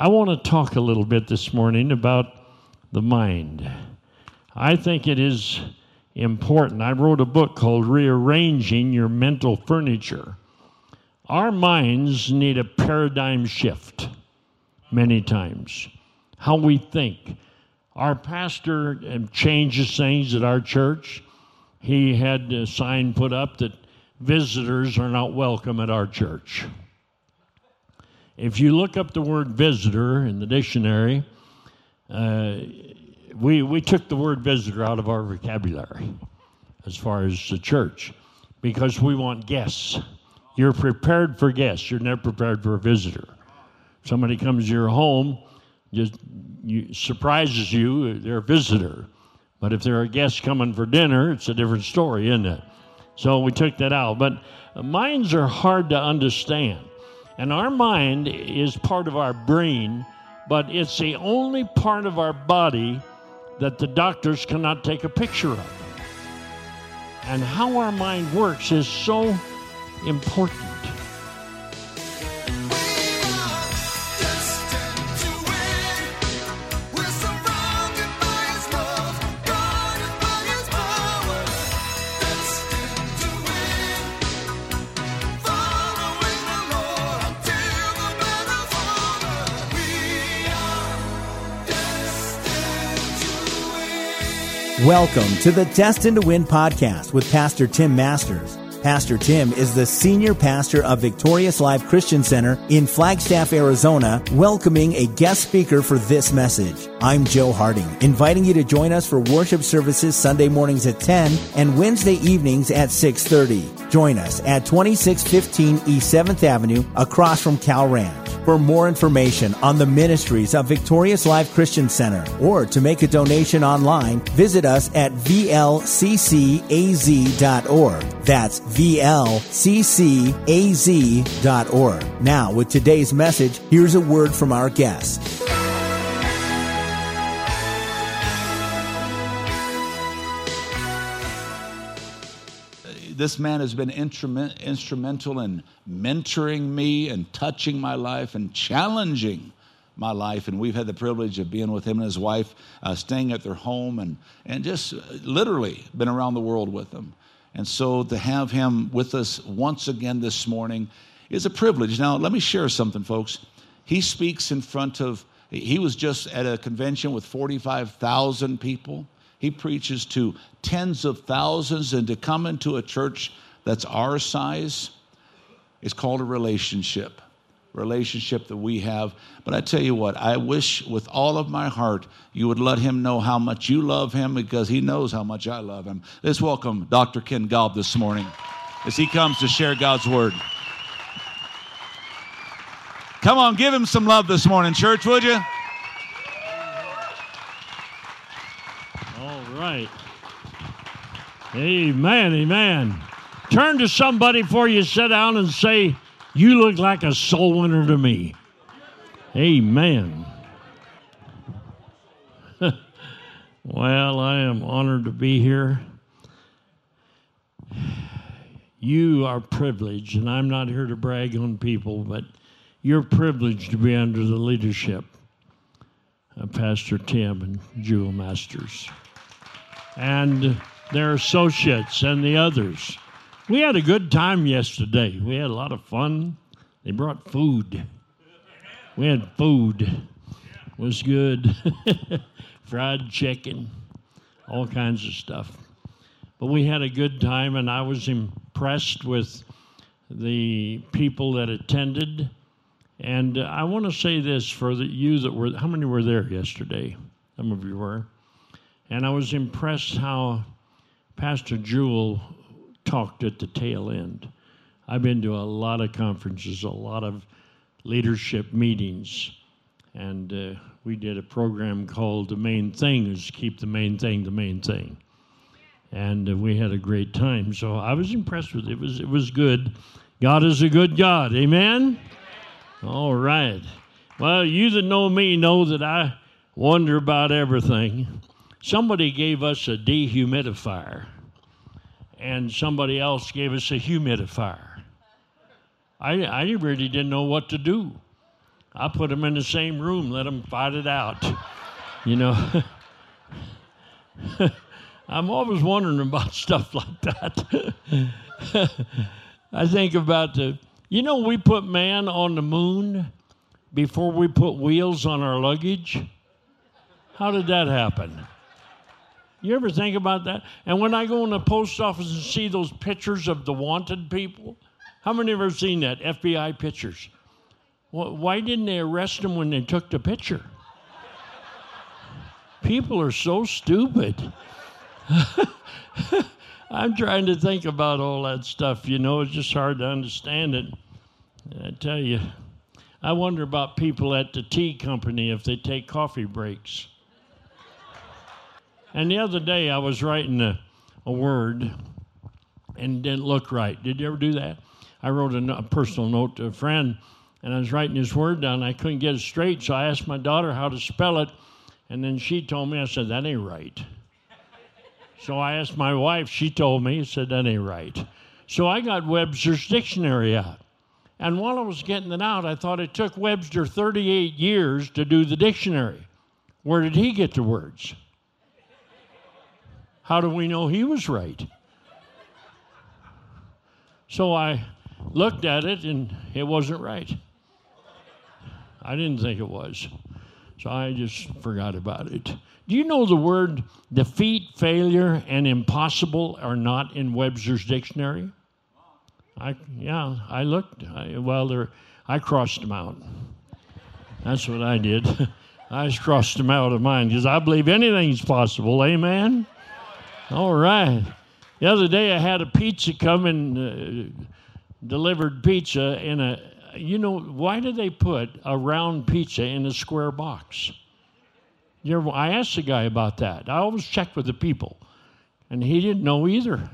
I want to talk a little bit this morning about the mind. I think it is important. I wrote a book called Rearranging Your Mental Furniture. Our minds need a paradigm shift many times. How we think. Our pastor changes things at our church. He had a sign put up that visitors are not welcome at our church. If you look up the word visitor in the dictionary, uh, we, we took the word visitor out of our vocabulary as far as the church because we want guests. You're prepared for guests, you're never prepared for a visitor. Somebody comes to your home, just you, surprises you, they're a visitor. But if they're a guest coming for dinner, it's a different story, isn't it? So we took that out. But minds are hard to understand. And our mind is part of our brain, but it's the only part of our body that the doctors cannot take a picture of. And how our mind works is so important. Welcome to the Destined to Win podcast with Pastor Tim Masters. Pastor Tim is the senior pastor of Victorious Life Christian Center in Flagstaff, Arizona, welcoming a guest speaker for this message. I'm Joe Harding, inviting you to join us for worship services Sunday mornings at 10 and Wednesday evenings at 6:30. Join us at 2615 East 7th Avenue across from Cal Ranch. For more information on the ministries of Victorious Life Christian Center or to make a donation online, visit us at vlccaz.org. That's vlccaz.org. Now, with today's message, here's a word from our guest. this man has been instrument, instrumental in mentoring me and touching my life and challenging my life. And we've had the privilege of being with him and his wife, uh, staying at their home, and, and just literally been around the world with them. And so to have him with us once again this morning is a privilege. Now, let me share something, folks. He speaks in front of, he was just at a convention with 45,000 people. He preaches to tens of thousands, and to come into a church that's our size is called a relationship. Relationship that we have. But I tell you what, I wish with all of my heart you would let him know how much you love him because he knows how much I love him. Let's welcome Dr. Ken Gaub this morning as he comes to share God's word. Come on, give him some love this morning, church, would you? All right. Amen, amen. Turn to somebody before you sit down and say, You look like a soul winner to me. Amen. well, I am honored to be here. You are privileged, and I'm not here to brag on people, but you're privileged to be under the leadership of Pastor Tim and Jewel Masters and their associates and the others. We had a good time yesterday. We had a lot of fun. They brought food. We had food. It was good. Fried chicken, all kinds of stuff. But we had a good time, and I was impressed with the people that attended. And I want to say this for the, you that were, how many were there yesterday? Some of you were. And I was impressed how Pastor Jewel talked at the tail end. I've been to a lot of conferences, a lot of leadership meetings, and uh, we did a program called The Main Thing is Keep the Main Thing the Main Thing. And uh, we had a great time. So I was impressed with it. It was, it was good. God is a good God. Amen? All right. Well, you that know me know that I wonder about everything somebody gave us a dehumidifier and somebody else gave us a humidifier. I, I really didn't know what to do. I put them in the same room, let them fight it out. You know, I'm always wondering about stuff like that. I think about the, you know, we put man on the moon before we put wheels on our luggage. How did that happen? You ever think about that? And when I go in the post office and see those pictures of the wanted people, how many have ever seen that? FBI pictures. Well, why didn't they arrest them when they took the picture? People are so stupid. I'm trying to think about all that stuff, you know, it's just hard to understand it. I tell you, I wonder about people at the tea company if they take coffee breaks. And the other day I was writing a, a word and it didn't look right. Did you ever do that? I wrote a, a personal note to a friend and I was writing his word down. I couldn't get it straight, so I asked my daughter how to spell it, and then she told me. I said, That ain't right. So I asked my wife, she told me, I said, That ain't right. So I got Webster's dictionary out. And while I was getting it out, I thought it took Webster 38 years to do the dictionary. Where did he get the words? How do we know he was right? So I looked at it and it wasn't right. I didn't think it was. So I just forgot about it. Do you know the word defeat, failure, and impossible are not in Webster's dictionary? I yeah, I looked. I, well, I crossed them out. That's what I did. I just crossed them out of mine because I believe anything's possible. Amen. All right. The other day I had a pizza come and uh, delivered pizza in a. You know why do they put a round pizza in a square box? You ever, I asked the guy about that. I always check with the people, and he didn't know either.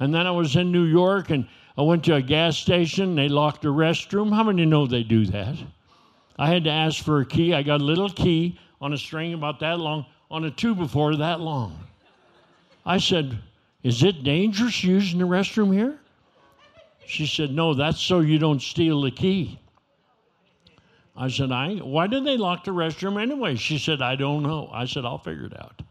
And then I was in New York and I went to a gas station. They locked the restroom. How many know they do that? I had to ask for a key. I got a little key on a string about that long, on a tube before that long. I said, Is it dangerous using the restroom here? She said, No, that's so you don't steal the key. I said, I, why did they lock the restroom anyway? She said, I don't know. I said, I'll figure it out.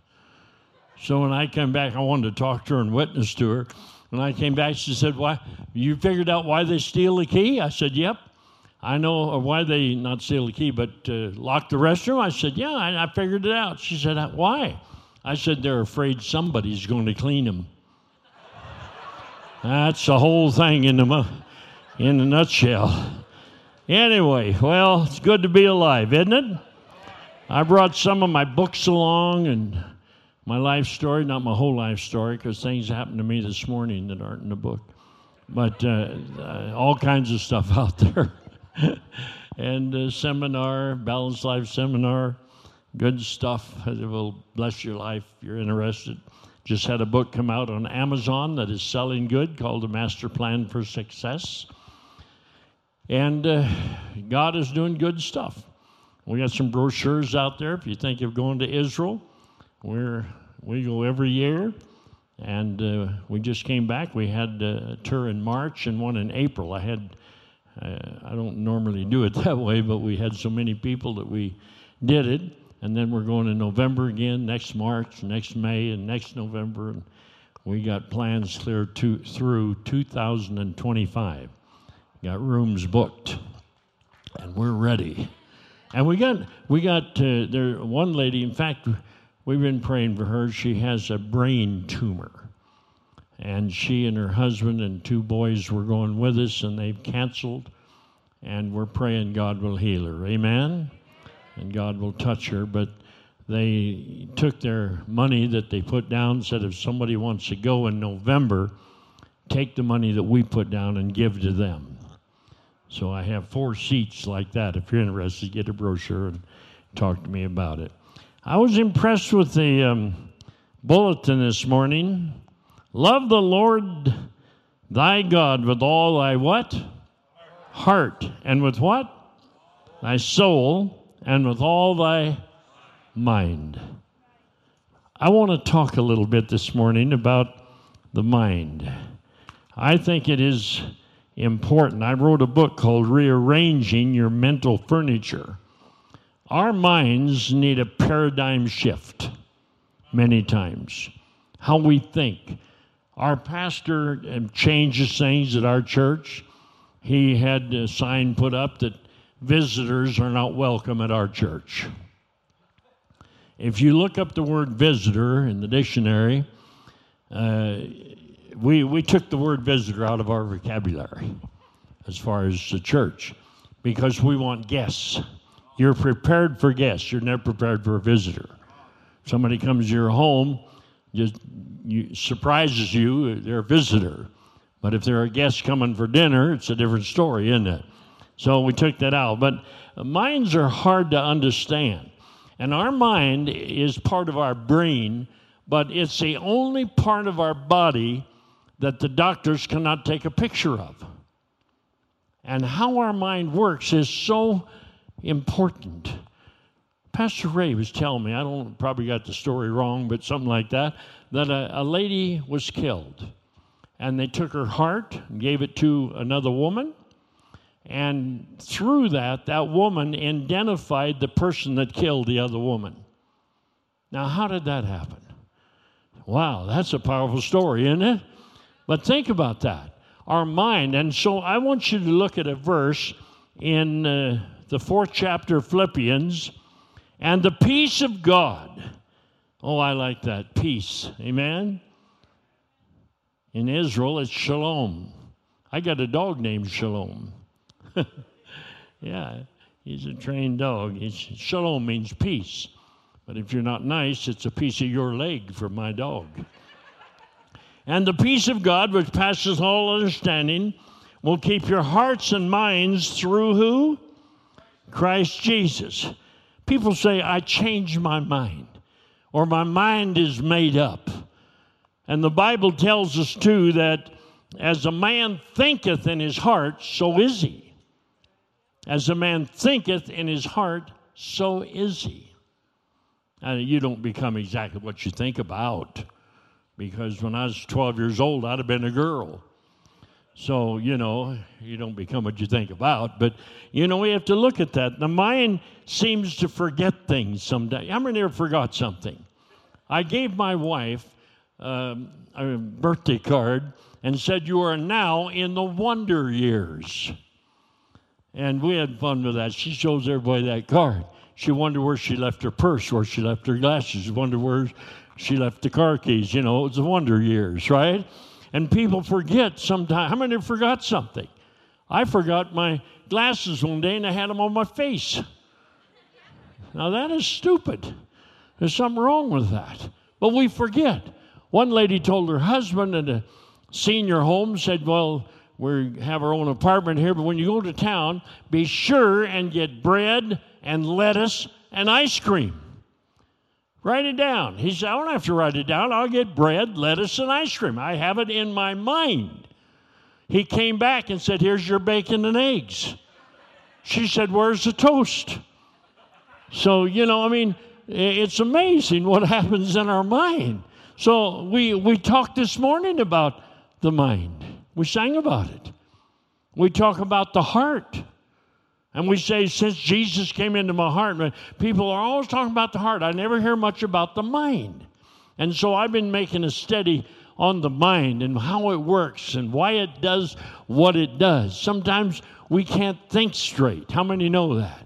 So when I came back, I wanted to talk to her and witness to her. When I came back, she said, Why you figured out why they steal the key? I said, Yep. I know why they not steal the key, but uh, lock the restroom. I said, Yeah, I, I figured it out. She said, Why? I said, They're afraid somebody's going to clean them. That's the whole thing in the in a nutshell. Anyway, well, it's good to be alive, isn't it? I brought some of my books along and my life story, not my whole life story, because things happened to me this morning that aren't in the book, but uh, uh, all kinds of stuff out there. and uh, seminar, Balanced Life Seminar, good stuff that will bless your life if you're interested. Just had a book come out on Amazon that is selling good called The Master Plan for Success. And uh, God is doing good stuff. We got some brochures out there if you think of going to Israel. We're, we go every year. And uh, we just came back. We had a tour in March and one in April. I had, uh, I don't normally do it that way, but we had so many people that we did it. And then we're going in November again, next March, next May, and next November. And we got plans clear to, through 2025 got rooms booked, and we're ready. And we got we got uh, there one lady. In fact, we've been praying for her. She has a brain tumor, and she and her husband and two boys were going with us, and they've canceled. And we're praying God will heal her. Amen. And God will touch her, but they took their money that they put down, said if somebody wants to go in November, take the money that we put down and give to them. So I have four seats like that. If you're interested, get a brochure and talk to me about it. I was impressed with the um, bulletin this morning. Love the Lord thy God with all thy what? Heart. And with what? Thy soul. And with all thy mind. I want to talk a little bit this morning about the mind. I think it is important. I wrote a book called Rearranging Your Mental Furniture. Our minds need a paradigm shift many times. How we think. Our pastor changes things at our church. He had a sign put up that visitors are not welcome at our church. If you look up the word visitor in the dictionary, uh, we, we took the word visitor out of our vocabulary as far as the church because we want guests. You're prepared for guests, you're never prepared for a visitor. Somebody comes to your home, just you, surprises you, they're a visitor. But if they're a guest coming for dinner, it's a different story, isn't it? So we took that out. But minds are hard to understand. And our mind is part of our brain, but it's the only part of our body that the doctors cannot take a picture of. And how our mind works is so important. Pastor Ray was telling me, I don't probably got the story wrong, but something like that, that a, a lady was killed. And they took her heart and gave it to another woman. And through that, that woman identified the person that killed the other woman. Now, how did that happen? Wow, that's a powerful story, isn't it? But think about that. Our mind. And so I want you to look at a verse in uh, the fourth chapter of Philippians. And the peace of God. Oh, I like that. Peace. Amen. In Israel, it's shalom. I got a dog named Shalom. yeah, he's a trained dog. It's, shalom means peace. But if you're not nice, it's a piece of your leg for my dog. And the peace of God, which passes all understanding, will keep your hearts and minds through who? Christ Jesus. People say, I changed my mind, or my mind is made up. And the Bible tells us, too, that as a man thinketh in his heart, so is he. As a man thinketh in his heart, so is he. And you don't become exactly what you think about because when I was 12 years old, I'd have been a girl. So, you know, you don't become what you think about. But, you know, we have to look at that. The mind seems to forget things someday. Many ever forgot something? I gave my wife um, a birthday card and said, You are now in the wonder years. And we had fun with that. She shows everybody that card. She wondered where she left her purse, where she left her glasses, she wondered where she left the car keys. You know, it was the wonder years, right? And people forget sometimes. How many forgot something? I forgot my glasses one day and I had them on my face. Now that is stupid. There's something wrong with that. But we forget. One lady told her husband at a senior home, said, Well, we have our own apartment here, but when you go to town, be sure and get bread and lettuce and ice cream. Write it down. He said, I don't have to write it down. I'll get bread, lettuce, and ice cream. I have it in my mind. He came back and said, Here's your bacon and eggs. She said, Where's the toast? So, you know, I mean, it's amazing what happens in our mind. So, we, we talked this morning about the mind, we sang about it. We talk about the heart. And we say, since Jesus came into my heart, people are always talking about the heart. I never hear much about the mind. And so I've been making a study on the mind and how it works and why it does what it does. Sometimes we can't think straight. How many know that?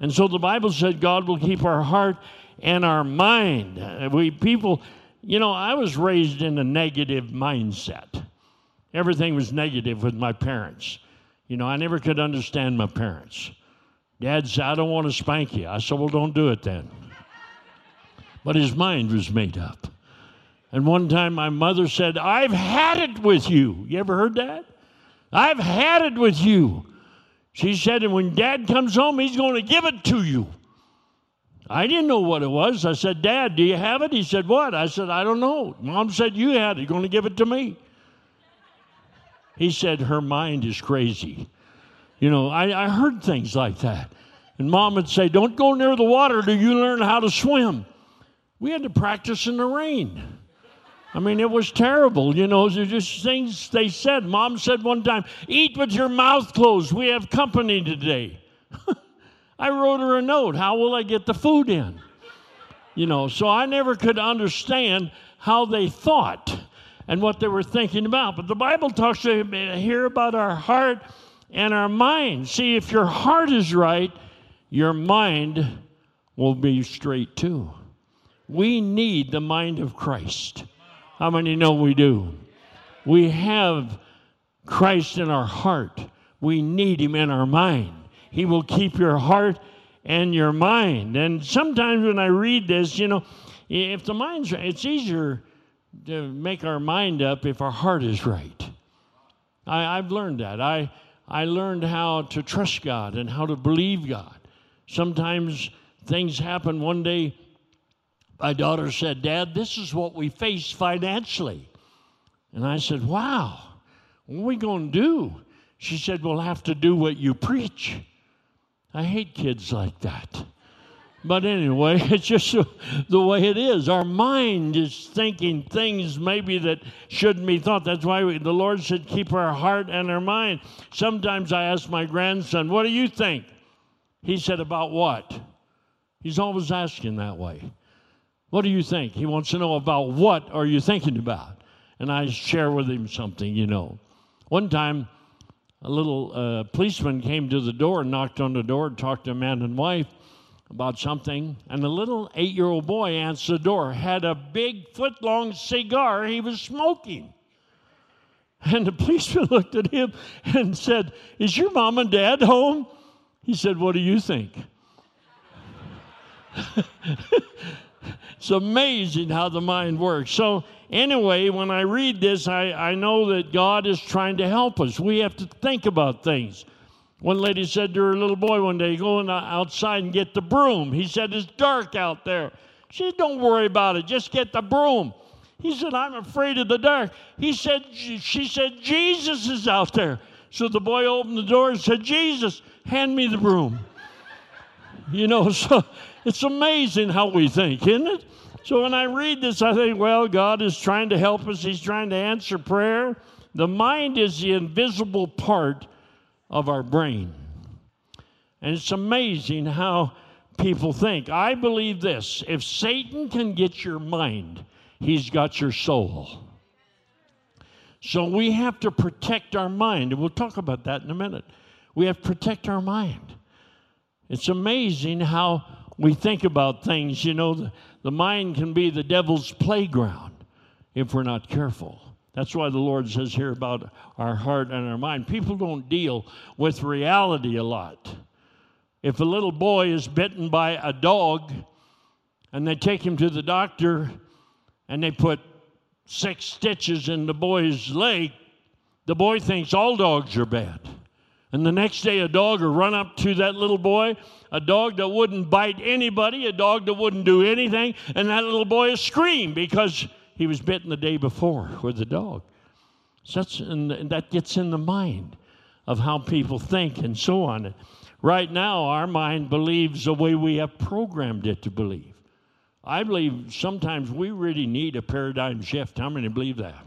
And so the Bible said God will keep our heart and our mind. We people, you know, I was raised in a negative mindset. Everything was negative with my parents. You know, I never could understand my parents. Dad said, I don't want to spank you. I said, Well, don't do it then. But his mind was made up. And one time my mother said, I've had it with you. You ever heard that? I've had it with you. She said, and when dad comes home, he's going to give it to you. I didn't know what it was. I said, Dad, do you have it? He said, What? I said, I don't know. Mom said, You had it. You're going to give it to me. He said, Her mind is crazy. You know, I, I heard things like that. And mom would say, Don't go near the water till you learn how to swim. We had to practice in the rain. I mean, it was terrible. You know, they're just things they said. Mom said one time, Eat with your mouth closed. We have company today. I wrote her a note. How will I get the food in? You know, so I never could understand how they thought and what they were thinking about. But the Bible talks to eh, here about our heart and our mind. See, if your heart is right, your mind will be straight too. We need the mind of Christ. How many know we do? We have Christ in our heart. We need Him in our mind. He will keep your heart and your mind. And sometimes when I read this, you know, if the mind's right, it's easier to make our mind up if our heart is right. I, have learned that. I, I learned how to trust God and how to believe God. Sometimes things happen. One day, my daughter said, Dad, this is what we face financially. And I said, Wow, what are we going to do? She said, We'll have to do what you preach. I hate kids like that. But anyway, it's just the way it is. Our mind is thinking things maybe that shouldn't be thought. That's why we, the Lord said, keep our heart and our mind. Sometimes I ask my grandson, What do you think? He said, About what? He's always asking that way. What do you think? He wants to know about what are you thinking about? And I share with him something, you know. One time, a little uh, policeman came to the door knocked on the door talked to a man and wife about something, and the little eight year old boy answered the door, had a big foot long cigar he was smoking. And the policeman looked at him and said, Is your mom and dad home? He said, What do you think? it's amazing how the mind works. So, anyway, when I read this, I, I know that God is trying to help us. We have to think about things. One lady said to her little boy one day, Go outside and get the broom. He said, It's dark out there. She said, Don't worry about it, just get the broom. He said, I'm afraid of the dark. He said, She said, Jesus is out there. So the boy opened the door and said, Jesus, hand me the broom. you know, so it's amazing how we think, isn't it? So when I read this, I think, well, God is trying to help us, He's trying to answer prayer. The mind is the invisible part of our brain. And it's amazing how people think. I believe this if Satan can get your mind, he's got your soul. So we have to protect our mind, and we'll talk about that in a minute. We have to protect our mind. It's amazing how we think about things. You know, the, the mind can be the devil's playground if we're not careful. That's why the Lord says here about our heart and our mind. People don't deal with reality a lot. If a little boy is bitten by a dog and they take him to the doctor and they put six stitches in the boy's leg, the boy thinks all dogs are bad. And the next day, a dog will run up to that little boy, a dog that wouldn't bite anybody, a dog that wouldn't do anything, and that little boy will scream because he was bitten the day before with the dog. Such, and that gets in the mind of how people think and so on. Right now, our mind believes the way we have programmed it to believe. I believe sometimes we really need a paradigm shift. How many believe that?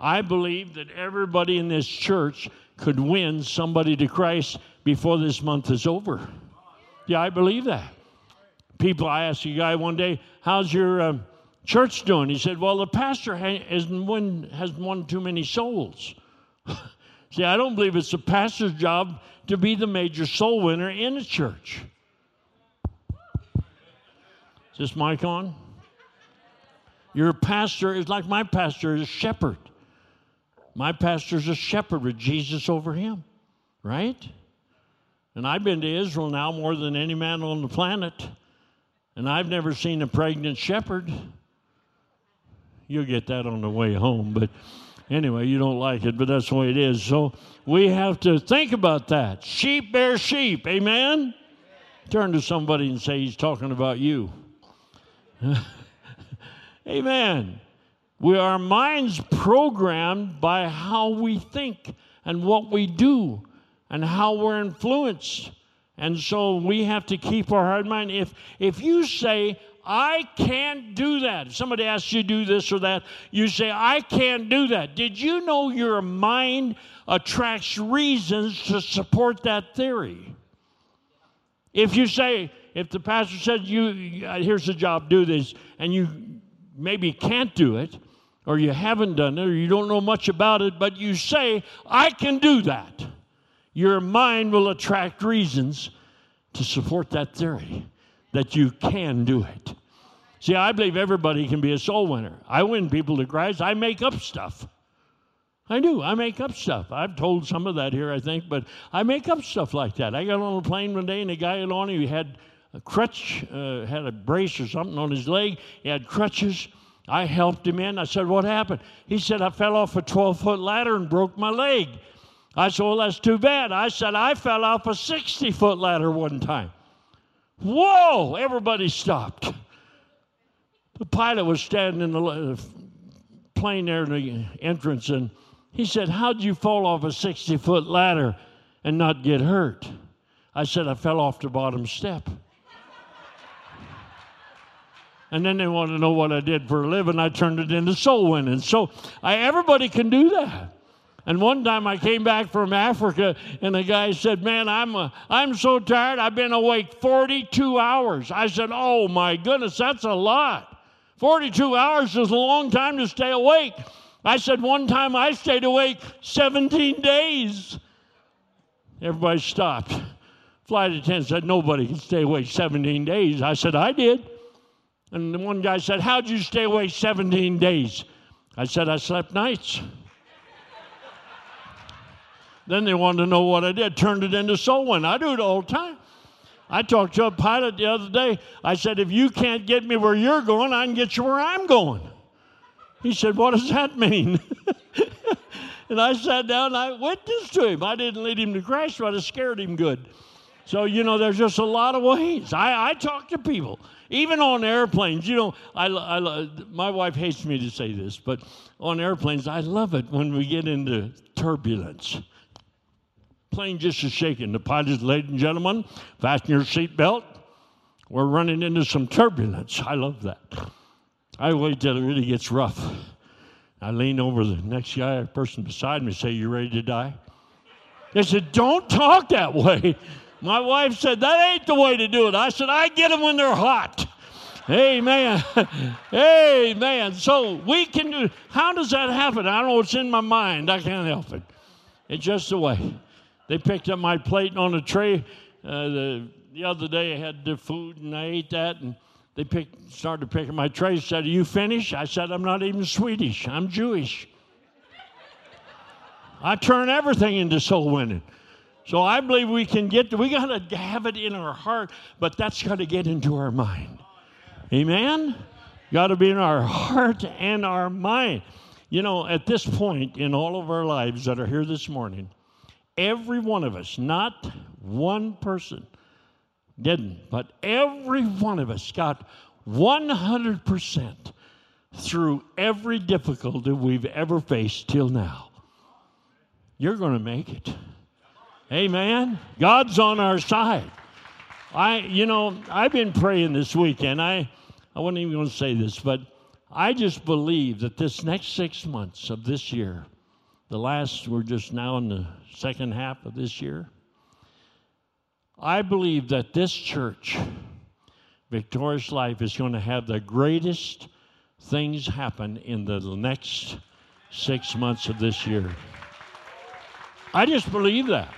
I believe that everybody in this church could win somebody to Christ before this month is over. Yeah, I believe that. People, I asked a guy one day, How's your. Um, church doing? He said, Well, the pastor has won, has won too many souls. See, I don't believe it's the pastor's job to be the major soul winner in a church. Is this mic on? Your pastor is like my pastor is a shepherd. My pastor is a shepherd with Jesus over him, right? And I've been to Israel now more than any man on the planet, and I've never seen a pregnant shepherd. You'll get that on the way home. But anyway, you don't like it, but that's the way it is. So we have to think about that. Sheep bear sheep. Amen? Turn to somebody and say, He's talking about you. Amen. We, our minds programmed by how we think and what we do and how we're influenced. And so we have to keep our heart and mind. If, if you say, I can't do that. If somebody asks you to do this or that, you say, I can't do that. Did you know your mind attracts reasons to support that theory? If you say, if the pastor said, you, uh, here's the job, do this, and you maybe can't do it, or you haven't done it, or you don't know much about it, but you say, I can do that, your mind will attract reasons to support that theory that you can do it. See, I believe everybody can be a soul winner. I win people to Christ. I make up stuff. I do. I make up stuff. I've told some of that here, I think, but I make up stuff like that. I got on a plane one day, and a guy on he had a crutch, uh, had a brace or something on his leg. He had crutches. I helped him in. I said, What happened? He said, I fell off a 12 foot ladder and broke my leg. I said, Well, that's too bad. I said, I fell off a 60 foot ladder one time. Whoa! Everybody stopped. The pilot was standing in the uh, plane there in the entrance, and he said, How'd you fall off a 60 foot ladder and not get hurt? I said, I fell off the bottom step. and then they wanted to know what I did for a living. I turned it into soul winning. So I, everybody can do that. And one time I came back from Africa, and the guy said, "Man, I'm a, I'm so tired. I've been awake 42 hours." I said, "Oh my goodness, that's a lot. 42 hours is a long time to stay awake." I said, "One time I stayed awake 17 days." Everybody stopped. Flight attendant said, "Nobody can stay awake 17 days." I said, "I did." And the one guy said, "How'd you stay awake 17 days?" I said, "I slept nights." Then they wanted to know what I did. Turned it into soul winning. I do it all the time. I talked to a pilot the other day. I said, if you can't get me where you're going, I can get you where I'm going. He said, What does that mean? and I sat down and I witnessed to him. I didn't lead him to Christ, but I scared him good. So, you know, there's just a lot of ways. I, I talk to people, even on airplanes. You know, I, I, my wife hates me to say this, but on airplanes, I love it when we get into turbulence plane just is shaking. The pilot, ladies and gentlemen, fasten your seatbelt. We're running into some turbulence. I love that. I wait till it really gets rough. I lean over the next guy, person beside me, say, You ready to die? They said, Don't talk that way. My wife said, That ain't the way to do it. I said, I get them when they're hot. Amen. Amen. So we can do, how does that happen? I don't know what's in my mind. I can't help it. It's just the way. They picked up my plate on a tray. Uh, the, the other day I had the food and I ate that and they picked, started picking my tray. Said, "Are you finished?" I said, "I'm not even Swedish. I'm Jewish." I turn everything into soul winning. So I believe we can get. we got to have it in our heart, but that's got to get into our mind. Amen. Got to be in our heart and our mind. You know, at this point in all of our lives that are here this morning, Every one of us, not one person didn't, but every one of us got 100% through every difficulty we've ever faced till now. You're going to make it. Amen. God's on our side. I, you know, I've been praying this weekend. I, I wasn't even going to say this, but I just believe that this next six months of this year, the last, we're just now in the second half of this year. I believe that this church, Victorious Life, is going to have the greatest things happen in the next six months of this year. I just believe that.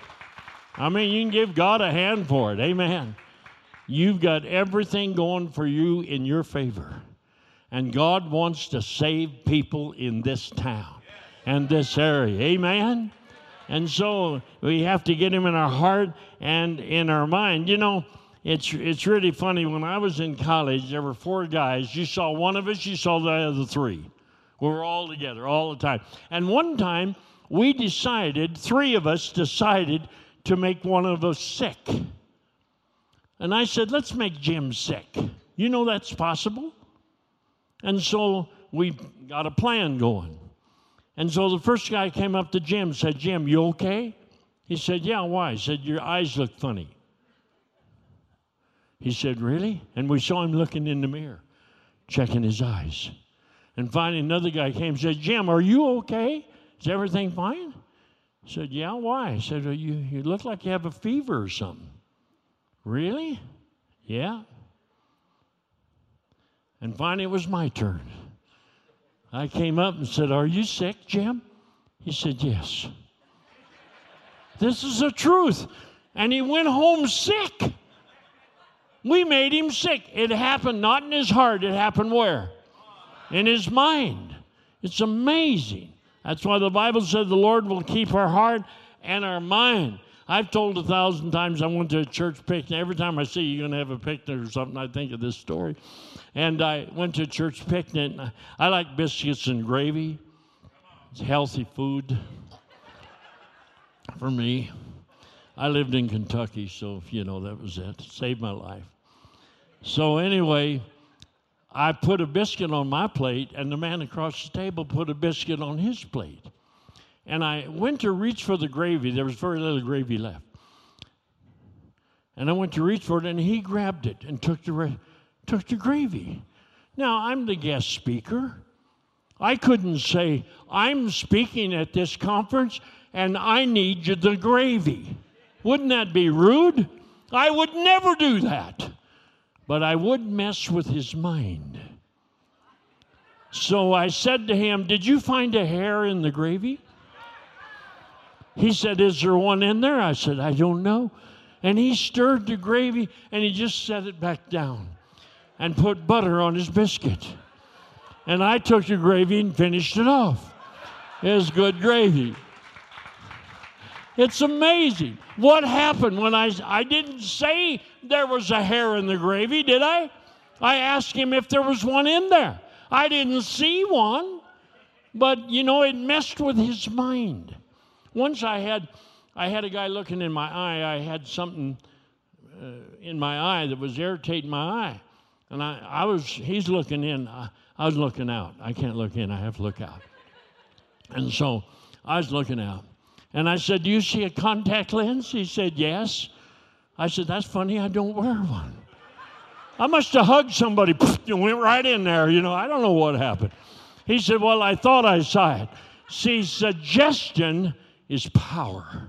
I mean, you can give God a hand for it. Amen. You've got everything going for you in your favor. And God wants to save people in this town and this area. Amen? And so we have to get him in our heart and in our mind. You know, it's, it's really funny. When I was in college, there were four guys. You saw one of us, you saw the other three. We were all together all the time. And one time, we decided, three of us decided to make one of us sick. And I said, let's make Jim sick. You know that's possible? And so we got a plan going. And so the first guy came up to Jim said, Jim, you okay? He said, Yeah, why? He said, Your eyes look funny. He said, Really? And we saw him looking in the mirror, checking his eyes. And finally, another guy came and said, Jim, are you okay? Is everything fine? I said, Yeah, why? I said, you, you look like you have a fever or something. Really? Yeah. And finally, it was my turn. I came up and said, Are you sick, Jim? He said, Yes. This is the truth. And he went home sick. We made him sick. It happened not in his heart, it happened where? In his mind. It's amazing. That's why the Bible said the Lord will keep our heart and our mind. I've told a thousand times I went to a church picnic. Every time I see you're going to have a picnic or something, I think of this story. And I went to a church picnic. I like biscuits and gravy. It's healthy food for me. I lived in Kentucky, so you know that was it. Saved my life. So anyway, I put a biscuit on my plate, and the man across the table put a biscuit on his plate. And I went to reach for the gravy. There was very little gravy left. And I went to reach for it, and he grabbed it and took the, took the gravy. Now, I'm the guest speaker. I couldn't say, I'm speaking at this conference and I need you the gravy. Wouldn't that be rude? I would never do that. But I would mess with his mind. So I said to him, Did you find a hair in the gravy? He said, Is there one in there? I said, I don't know. And he stirred the gravy and he just set it back down and put butter on his biscuit. And I took the gravy and finished it off. It was good gravy. It's amazing. What happened when I, I didn't say there was a hair in the gravy, did I? I asked him if there was one in there. I didn't see one, but you know, it messed with his mind. Once I had, I had a guy looking in my eye. I had something uh, in my eye that was irritating my eye. And I, I was, he's looking in. I, I was looking out. I can't look in, I have to look out. And so I was looking out. And I said, Do you see a contact lens? He said, Yes. I said, That's funny, I don't wear one. I must have hugged somebody and went right in there. You know, I don't know what happened. He said, Well, I thought I saw it. See, suggestion is power.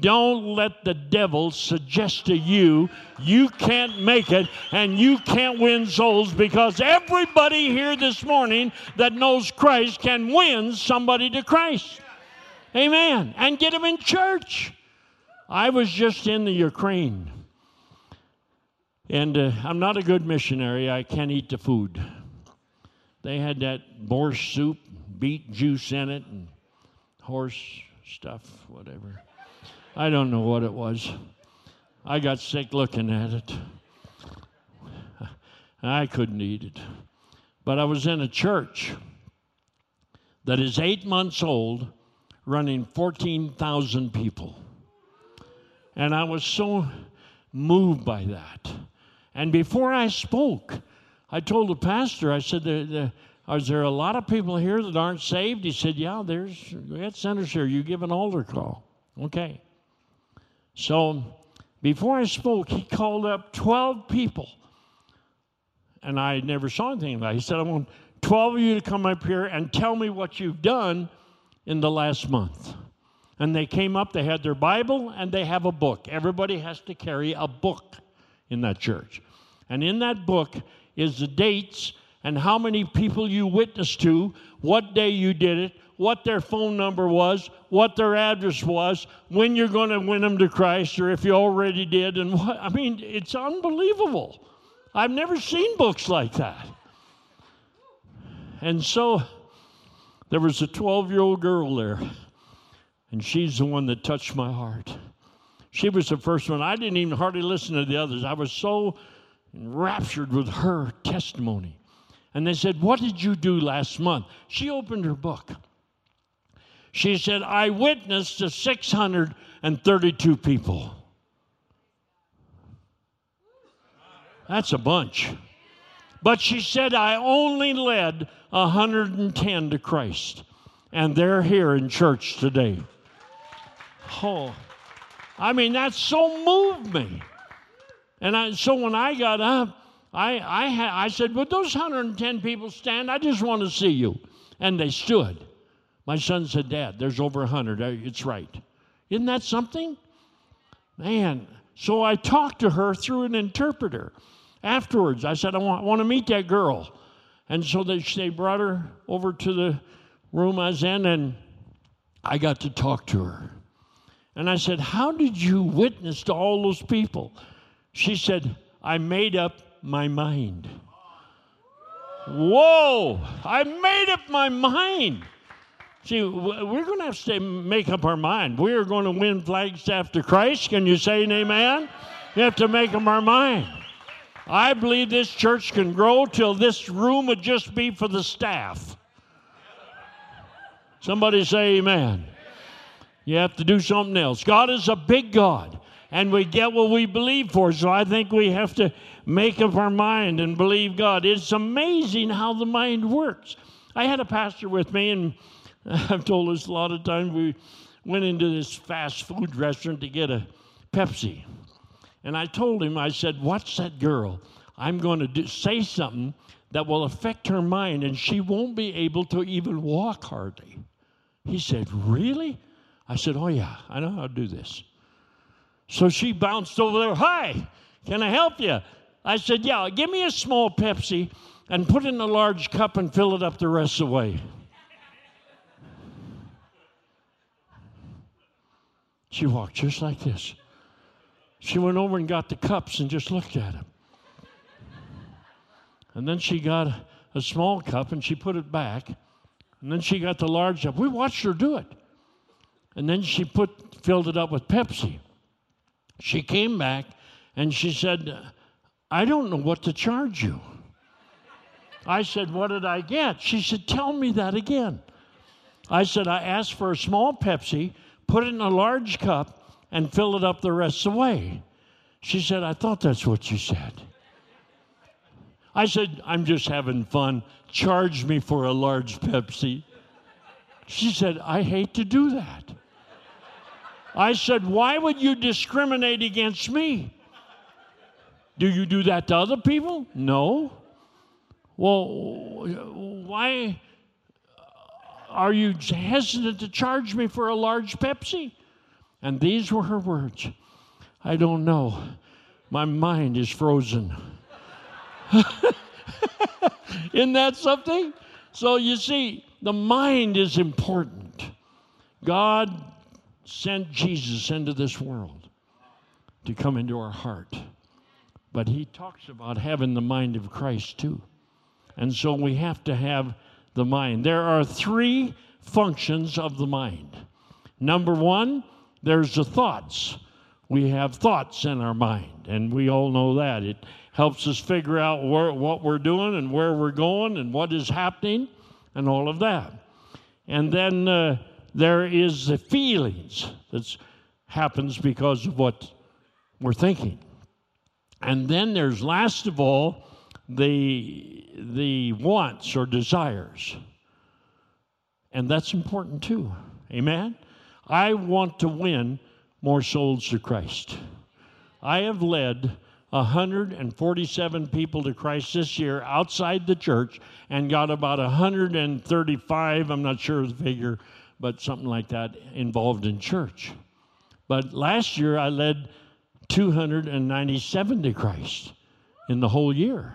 Don't let the devil suggest to you you can't make it and you can't win souls because everybody here this morning that knows Christ can win somebody to Christ. Amen. And get them in church. I was just in the Ukraine. And uh, I'm not a good missionary. I can't eat the food. They had that borscht soup, beet juice in it, and horse stuff, whatever. I don't know what it was. I got sick looking at it. I couldn't eat it. But I was in a church that is eight months old, running 14,000 people. And I was so moved by that. And before I spoke, I told the pastor, I said, there, there, Is there a lot of people here that aren't saved? He said, Yeah, there's, we had centers here. You give an altar call. Okay. So before I spoke, he called up 12 people. And I never saw anything about it. He said, I want 12 of you to come up here and tell me what you've done in the last month. And they came up, they had their Bible, and they have a book. Everybody has to carry a book in that church. And in that book is the dates and how many people you witnessed to, what day you did it, what their phone number was, what their address was, when you're going to win them to Christ, or if you already did. And what, I mean, it's unbelievable. I've never seen books like that. And so there was a 12 year old girl there, and she's the one that touched my heart. She was the first one. I didn't even hardly listen to the others. I was so enraptured with her testimony. And they said, What did you do last month? She opened her book. She said, I witnessed to 632 people. That's a bunch. But she said, I only led 110 to Christ. And they're here in church today. Oh, I mean, that so moved me. And I, so when I got up, I, I, ha- I said, Would those 110 people stand? I just want to see you. And they stood. My son said, Dad, there's over 100. Uh, it's right. Isn't that something? Man. So I talked to her through an interpreter. Afterwards, I said, I want, I want to meet that girl. And so they, they brought her over to the room I was in, and I got to talk to her. And I said, How did you witness to all those people? She said, I made up my mind. Whoa, I made up my mind. See, we're going to have to make up our mind. We are going to win Flagstaff to Christ. Can you say an amen? You have to make up our mind. I believe this church can grow till this room would just be for the staff. Somebody say amen. You have to do something else. God is a big God, and we get what we believe for. So I think we have to make up our mind and believe God. It's amazing how the mind works. I had a pastor with me, and I've told us a lot of times we went into this fast food restaurant to get a Pepsi. And I told him, I said, Watch that girl. I'm going to do, say something that will affect her mind, and she won't be able to even walk hardly. He said, Really? I said, Oh, yeah, I know how to do this. So she bounced over there. Hi, can I help you? I said, Yeah, give me a small Pepsi and put it in a large cup and fill it up the rest of the way. She walked just like this. She went over and got the cups and just looked at them. And then she got a small cup and she put it back. And then she got the large cup. We watched her do it. And then she put filled it up with Pepsi. She came back and she said, I don't know what to charge you. I said, What did I get? She said, Tell me that again. I said, I asked for a small Pepsi, put it in a large cup, and fill it up the rest of the way. She said, I thought that's what you said. I said, I'm just having fun. Charge me for a large Pepsi. She said, I hate to do that. I said, Why would you discriminate against me? Do you do that to other people? No. Well, why are you hesitant to charge me for a large Pepsi? And these were her words I don't know. My mind is frozen. Isn't that something? So you see, the mind is important. God sent Jesus into this world to come into our heart. But he talks about having the mind of Christ too. And so we have to have the mind. There are three functions of the mind. Number one, there's the thoughts. We have thoughts in our mind, and we all know that. It helps us figure out where, what we're doing and where we're going and what is happening and all of that. And then uh, there is the feelings that happens because of what we're thinking. And then there's last of all the the wants or desires. And that's important too. Amen. I want to win more souls to Christ. I have led 147 people to Christ this year outside the church and got about 135, I'm not sure of the figure, but something like that, involved in church. But last year I led 297 to Christ in the whole year.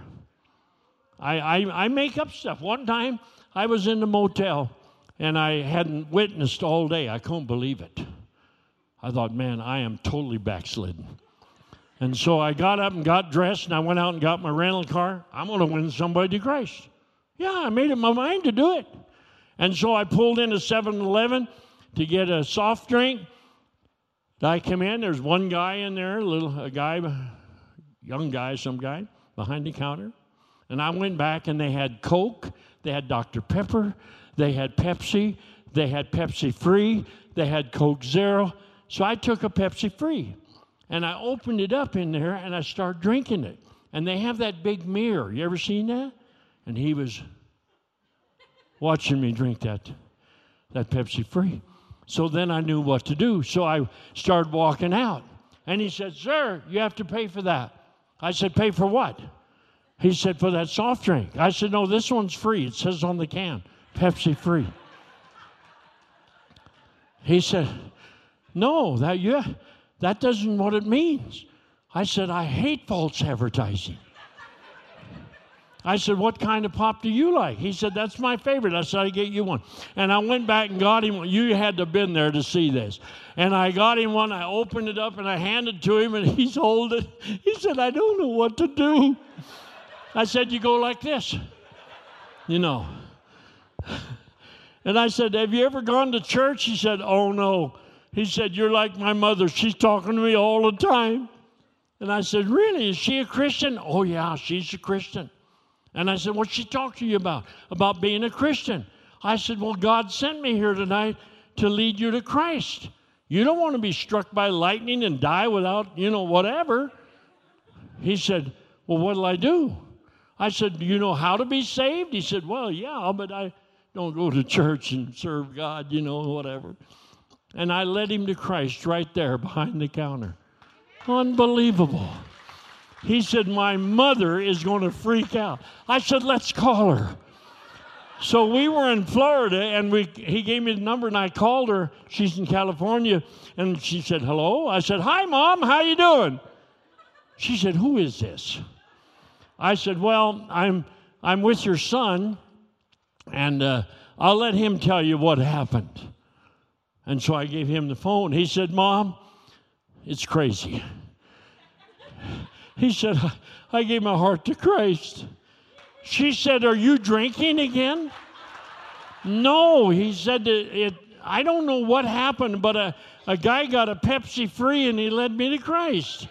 I, I, I make up stuff. One time I was in the motel and I hadn't witnessed all day. I couldn't believe it. I thought, man, I am totally backslidden. And so I got up and got dressed and I went out and got my rental car. I'm going to win somebody to Christ. Yeah, I made up my mind to do it. And so I pulled in a 7 Eleven to get a soft drink. I come in, there's one guy in there, a little a guy, young guy, some guy, behind the counter. And I went back and they had Coke, they had Dr. Pepper, they had Pepsi, they had Pepsi Free, they had Coke Zero. So I took a Pepsi Free and I opened it up in there and I started drinking it. And they have that big mirror. You ever seen that? And he was watching me drink that, that Pepsi Free. So then I knew what to do. So I started walking out. And he said, Sir, you have to pay for that. I said, Pay for what? He said, For that soft drink. I said, No, this one's free. It says on the can, Pepsi free. He said, No, that yeah, that doesn't what it means. I said, I hate false advertising. I said, What kind of pop do you like? He said, That's my favorite. I said, I get you one. And I went back and got him one. You had to have been there to see this. And I got him one. I opened it up and I handed it to him, and he's holding it. He said, I don't know what to do. I said, You go like this, you know. And I said, Have you ever gone to church? He said, Oh, no. He said, You're like my mother. She's talking to me all the time. And I said, Really? Is she a Christian? Oh, yeah, she's a Christian. And I said, What's she talk to you about? About being a Christian. I said, Well, God sent me here tonight to lead you to Christ. You don't want to be struck by lightning and die without, you know, whatever. He said, Well, what'll I do? I said, Do you know how to be saved? He said, Well, yeah, but I don't go to church and serve God, you know, whatever. And I led him to Christ right there behind the counter. Unbelievable. He said, My mother is going to freak out. I said, Let's call her. So we were in Florida and we, he gave me the number and I called her. She's in California. And she said, Hello. I said, Hi, Mom. How you doing? She said, Who is this? I said, Well, I'm, I'm with your son and uh, I'll let him tell you what happened. And so I gave him the phone. He said, Mom, it's crazy. He said, I gave my heart to Christ. She said, Are you drinking again? No, he said, it, I don't know what happened, but a, a guy got a Pepsi free and he led me to Christ.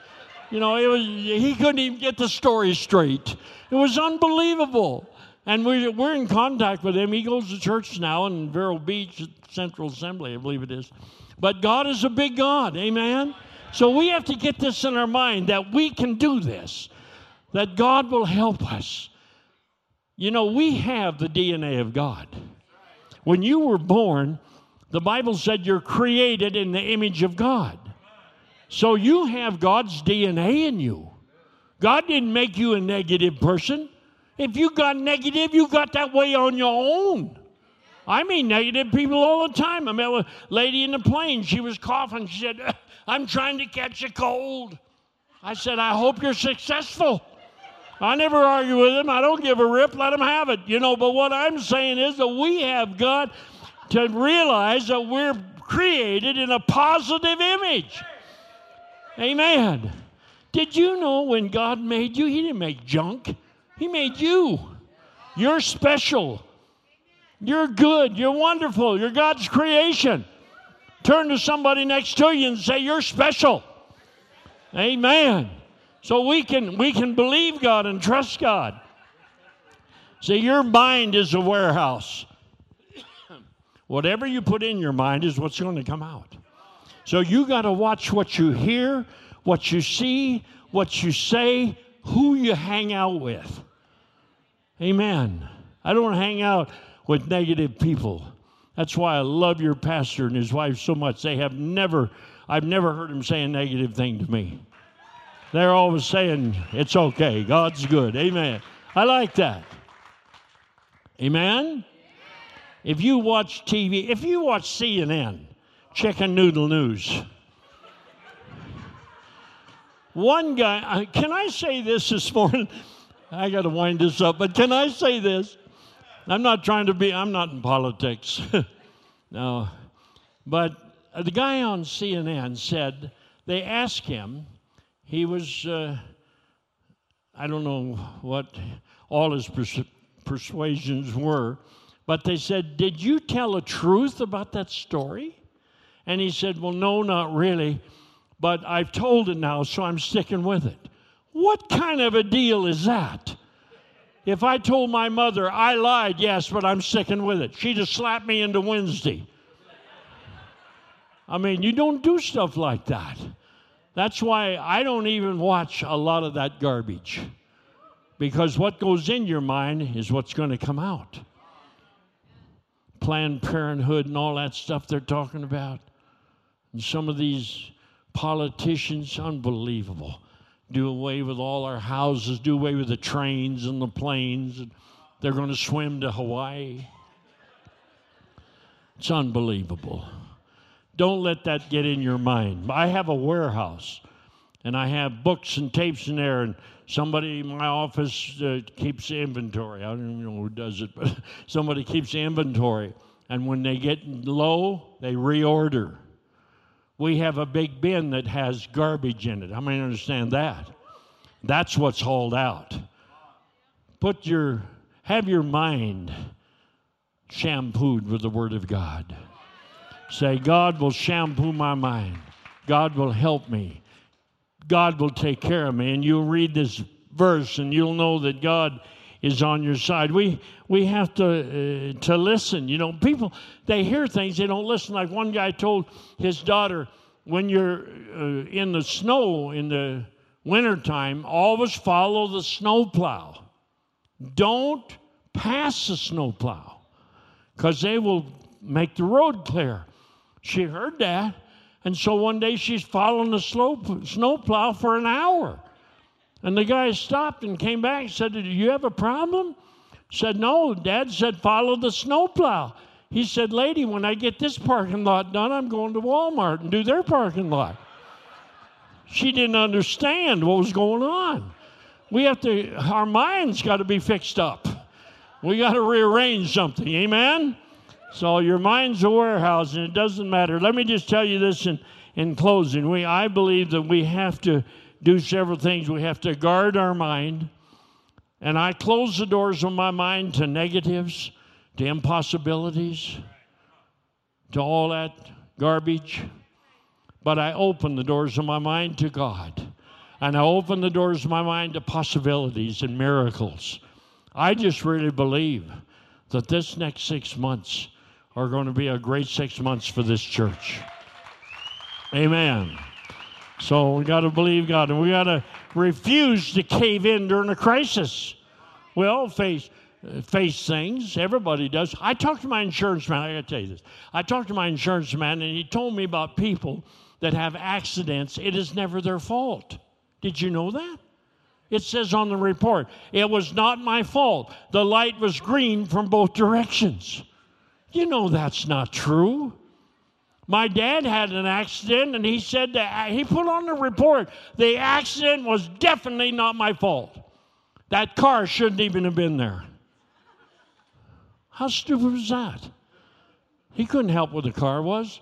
You know, it was, he couldn't even get the story straight. It was unbelievable. And we, we're in contact with him. He goes to church now in Vero Beach Central Assembly, I believe it is. But God is a big God. Amen. So we have to get this in our mind that we can do this, that God will help us. You know, we have the DNA of God. When you were born, the Bible said you're created in the image of God. So you have God's DNA in you. God didn't make you a negative person. If you got negative, you got that way on your own. I mean negative people all the time. I met a lady in the plane. She was coughing. She said, I'm trying to catch a cold. I said, I hope you're successful. I never argue with them. I don't give a rip. Let them have it. You know, but what I'm saying is that we have got to realize that we're created in a positive image. Amen. Did you know when God made you, He didn't make junk, He made you. You're special. You're good. You're wonderful. You're God's creation. Turn to somebody next to you and say, You're special. Amen. So we can we can believe God and trust God. See, your mind is a warehouse. Whatever you put in your mind is what's going to come out. So you got to watch what you hear, what you see, what you say, who you hang out with. Amen. I don't hang out with negative people. That's why I love your pastor and his wife so much. They have never, I've never heard them say a negative thing to me. They're always saying, it's okay, God's good. Amen. I like that. Amen? If you watch TV, if you watch CNN, Chicken Noodle News, one guy, uh, can I say this this morning? I got to wind this up, but can I say this? I'm not trying to be, I'm not in politics. no. But the guy on CNN said, they asked him, he was, uh, I don't know what all his pers- persuasions were, but they said, Did you tell the truth about that story? And he said, Well, no, not really, but I've told it now, so I'm sticking with it. What kind of a deal is that? If I told my mother I lied, yes, but I'm sticking with it, she'd have slapped me into Wednesday. I mean, you don't do stuff like that. That's why I don't even watch a lot of that garbage. Because what goes in your mind is what's going to come out. Planned Parenthood and all that stuff they're talking about. And some of these politicians, unbelievable. Do away with all our houses, do away with the trains and the planes. And they're going to swim to Hawaii. It's unbelievable. Don't let that get in your mind. I have a warehouse and I have books and tapes in there, and somebody in my office uh, keeps inventory. I don't even know who does it, but somebody keeps inventory. And when they get low, they reorder. We have a big bin that has garbage in it. How many understand that? That's what's hauled out. Put your, have your mind shampooed with the Word of God. Say, God will shampoo my mind. God will help me. God will take care of me. And you'll read this verse and you'll know that God is on your side. We we have to uh, to listen. You know, people they hear things they don't listen. Like one guy told his daughter, when you're uh, in the snow in the wintertime, always follow the snowplow. Don't pass the snowplow because they will make the road clear. She heard that. And so one day she's following the slope, snowplow for an hour. And the guy stopped and came back and said, Do you have a problem? Said, No. Dad said, Follow the snowplow. He said, Lady, when I get this parking lot done, I'm going to Walmart and do their parking lot. She didn't understand what was going on. We have to, our minds got to be fixed up. We got to rearrange something. Amen? So your mind's a warehouse, and it doesn't matter. Let me just tell you this in, in closing. We, I believe that we have to do several things. We have to guard our mind, and I close the doors of my mind to negatives, to impossibilities, to all that garbage. But I open the doors of my mind to God. And I open the doors of my mind to possibilities and miracles. I just really believe that this next six months are going to be a great six months for this church. Amen. So we got to believe God and we got to refuse to cave in during a crisis. We all face face things. Everybody does. I talked to my insurance man. I got to tell you this. I talked to my insurance man, and he told me about people that have accidents. It is never their fault. Did you know that? It says on the report, it was not my fault. The light was green from both directions. You know that's not true. My dad had an accident, and he said that he put on the report the accident was definitely not my fault. That car shouldn't even have been there. How stupid was that? He couldn't help what the car was.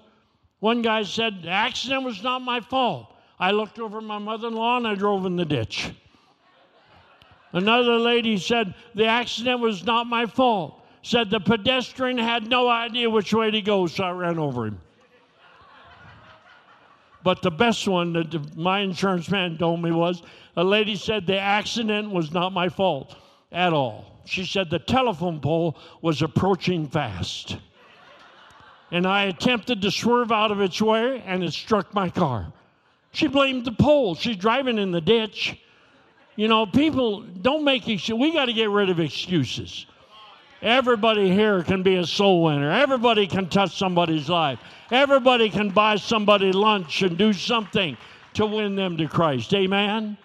One guy said, The accident was not my fault. I looked over my mother in law and I drove in the ditch. Another lady said, The accident was not my fault said the pedestrian had no idea which way to go, so I ran over him. But the best one that my insurance man told me was a lady said the accident was not my fault at all. She said the telephone pole was approaching fast. And I attempted to swerve out of its way and it struck my car. She blamed the pole. She's driving in the ditch. You know, people don't make excuses. We got to get rid of excuses. Everybody here can be a soul winner. Everybody can touch somebody's life. Everybody can buy somebody lunch and do something to win them to Christ. Amen.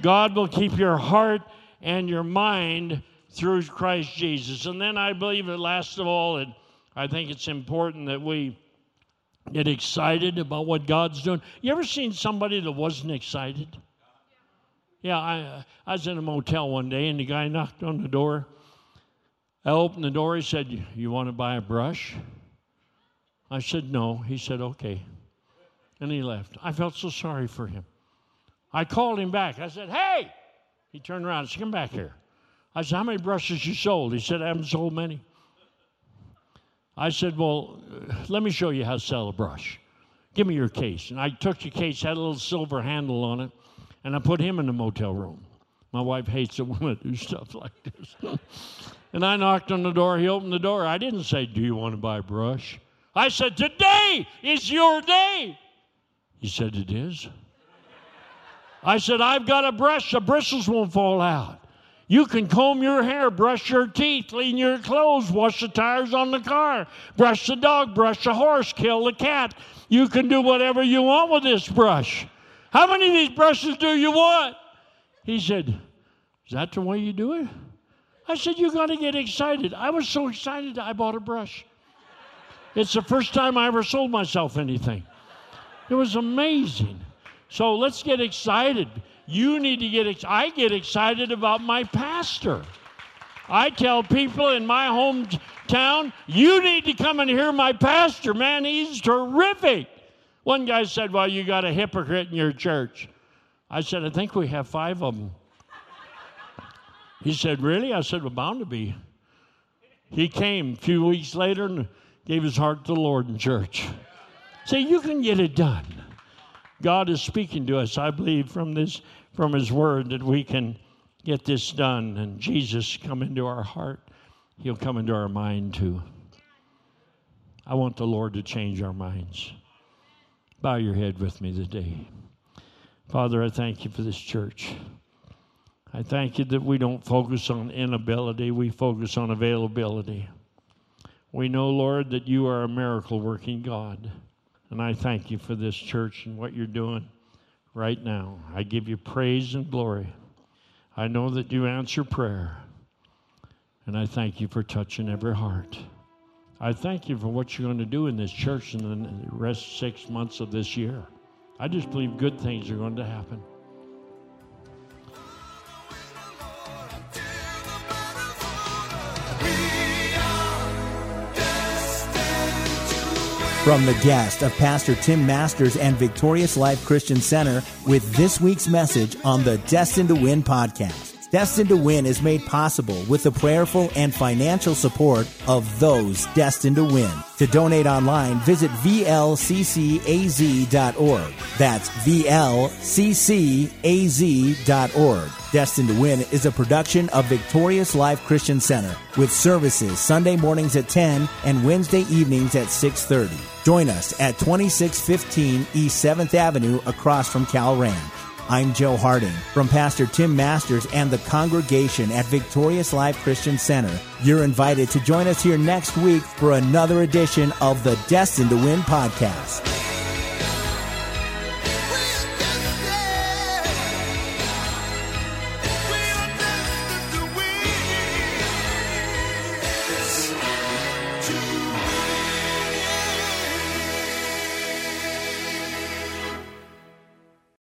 God will keep your heart and your mind through Christ Jesus. And then I believe that last of all, and I think it's important that we get excited about what God's doing. You ever seen somebody that wasn't excited? Yeah, I, I was in a motel one day and the guy knocked on the door I opened the door. He said, You want to buy a brush? I said, No. He said, Okay. And he left. I felt so sorry for him. I called him back. I said, Hey! He turned around and said, Come back here. I said, How many brushes you sold? He said, I haven't sold many. I said, Well, let me show you how to sell a brush. Give me your case. And I took the case, had a little silver handle on it, and I put him in the motel room. My wife hates when I do stuff like this. And I knocked on the door. He opened the door. I didn't say, Do you want to buy a brush? I said, Today is your day. He said, It is. I said, I've got a brush. The bristles won't fall out. You can comb your hair, brush your teeth, clean your clothes, wash the tires on the car, brush the dog, brush the horse, kill the cat. You can do whatever you want with this brush. How many of these brushes do you want? He said, Is that the way you do it? I said, You got to get excited. I was so excited, I bought a brush. It's the first time I ever sold myself anything. It was amazing. So let's get excited. You need to get ex- I get excited about my pastor. I tell people in my hometown, you need to come and hear my pastor. Man, he's terrific. One guy said, Well, you got a hypocrite in your church. I said, I think we have five of them. He said, Really? I said, Well, bound to be. He came a few weeks later and gave his heart to the Lord in church. Say, you can get it done. God is speaking to us, I believe, from this, from His Word, that we can get this done. And Jesus come into our heart. He'll come into our mind too. I want the Lord to change our minds. Bow your head with me today. Father, I thank you for this church. I thank you that we don't focus on inability, we focus on availability. We know, Lord, that you are a miracle working God. And I thank you for this church and what you're doing right now. I give you praise and glory. I know that you answer prayer. And I thank you for touching every heart. I thank you for what you're going to do in this church in the rest six months of this year. I just believe good things are going to happen. From the guest of Pastor Tim Masters and Victorious Life Christian Center with this week's message on the Destined to Win podcast. Destined to Win is made possible with the prayerful and financial support of those destined to win. To donate online, visit vlccaz.org. That's vlccaz.org. Destined to Win is a production of Victorious Life Christian Center with services Sunday mornings at 10 and Wednesday evenings at 6:30. Join us at 2615 East 7th Avenue across from Cal Ranch. I'm Joe Harding from Pastor Tim Masters and the congregation at Victorious Life Christian Center. You're invited to join us here next week for another edition of the Destined to Win podcast.